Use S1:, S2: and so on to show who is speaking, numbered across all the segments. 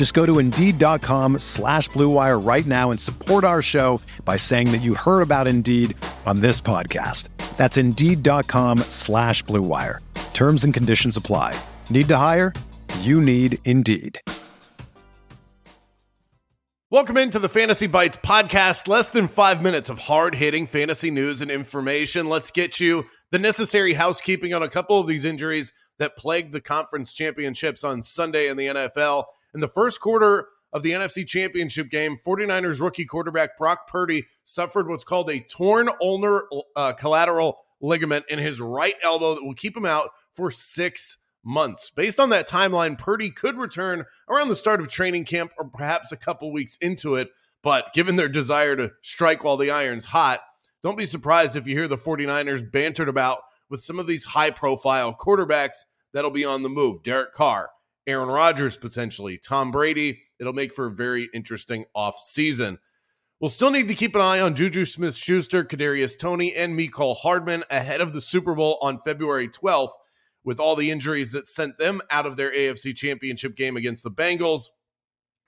S1: Just go to Indeed.com slash BlueWire right now and support our show by saying that you heard about Indeed on this podcast. That's Indeed.com slash BlueWire. Terms and conditions apply. Need to hire? You need Indeed.
S2: Welcome into the Fantasy Bites podcast. Less than five minutes of hard hitting fantasy news and information. Let's get you the necessary housekeeping on a couple of these injuries that plagued the conference championships on Sunday in the NFL. In the first quarter of the NFC Championship game, 49ers rookie quarterback Brock Purdy suffered what's called a torn ulnar uh, collateral ligament in his right elbow that will keep him out for six months. Based on that timeline, Purdy could return around the start of training camp or perhaps a couple weeks into it. But given their desire to strike while the iron's hot, don't be surprised if you hear the 49ers bantered about with some of these high profile quarterbacks that'll be on the move. Derek Carr, Aaron Rodgers, potentially, Tom Brady. It'll make for a very interesting off season. We'll still need to keep an eye on Juju Smith Schuster, Kadarius Toney, and Mecole Hardman ahead of the Super Bowl on February 12th with all the injuries that sent them out of their AFC championship game against the Bengals.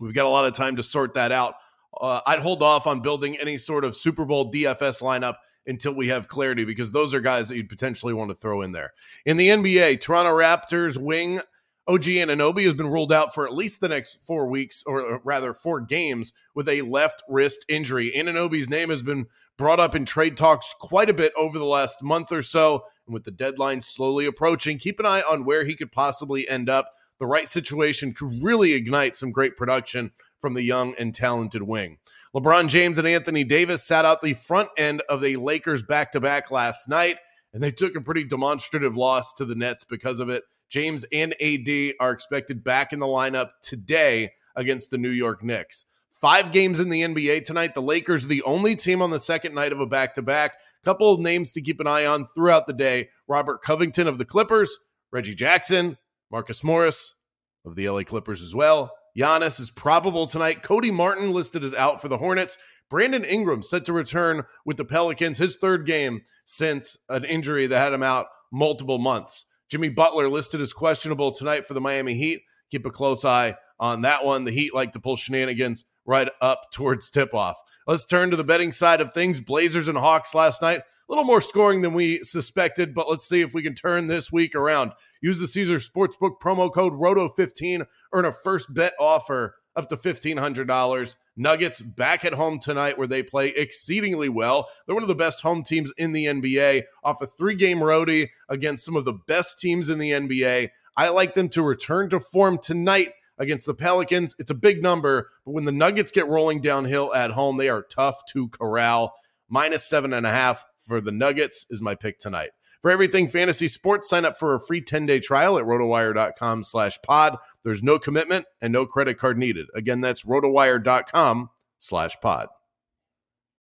S2: We've got a lot of time to sort that out. Uh, I'd hold off on building any sort of Super Bowl DFS lineup until we have clarity because those are guys that you'd potentially want to throw in there. In the NBA, Toronto Raptors wing OG Anunoby has been ruled out for at least the next four weeks, or rather four games, with a left wrist injury. Anunoby's name has been brought up in trade talks quite a bit over the last month or so. And with the deadline slowly approaching, keep an eye on where he could possibly end up. The right situation could really ignite some great production from the young and talented wing. LeBron James and Anthony Davis sat out the front end of the Lakers back to back last night, and they took a pretty demonstrative loss to the Nets because of it. James and AD are expected back in the lineup today against the New York Knicks. Five games in the NBA tonight. The Lakers are the only team on the second night of a back to back. Couple of names to keep an eye on throughout the day Robert Covington of the Clippers, Reggie Jackson, Marcus Morris of the LA Clippers as well. Giannis is probable tonight. Cody Martin listed as out for the Hornets. Brandon Ingram set to return with the Pelicans, his third game since an injury that had him out multiple months. Jimmy Butler listed as questionable tonight for the Miami Heat. Keep a close eye on that one. The Heat like to pull shenanigans right up towards tip off. Let's turn to the betting side of things. Blazers and Hawks last night. A little more scoring than we suspected, but let's see if we can turn this week around. Use the Caesar Sportsbook promo code ROTO15, earn a first bet offer up to $1,500. Nuggets back at home tonight where they play exceedingly well. They're one of the best home teams in the NBA off a three game roadie against some of the best teams in the NBA. I like them to return to form tonight against the Pelicans. It's a big number, but when the Nuggets get rolling downhill at home, they are tough to corral. Minus seven and a half for the Nuggets is my pick tonight. For everything fantasy sports, sign up for a free 10-day trial at rotowire.com slash pod. There's no commitment and no credit card needed. Again, that's rotowire.com slash pod.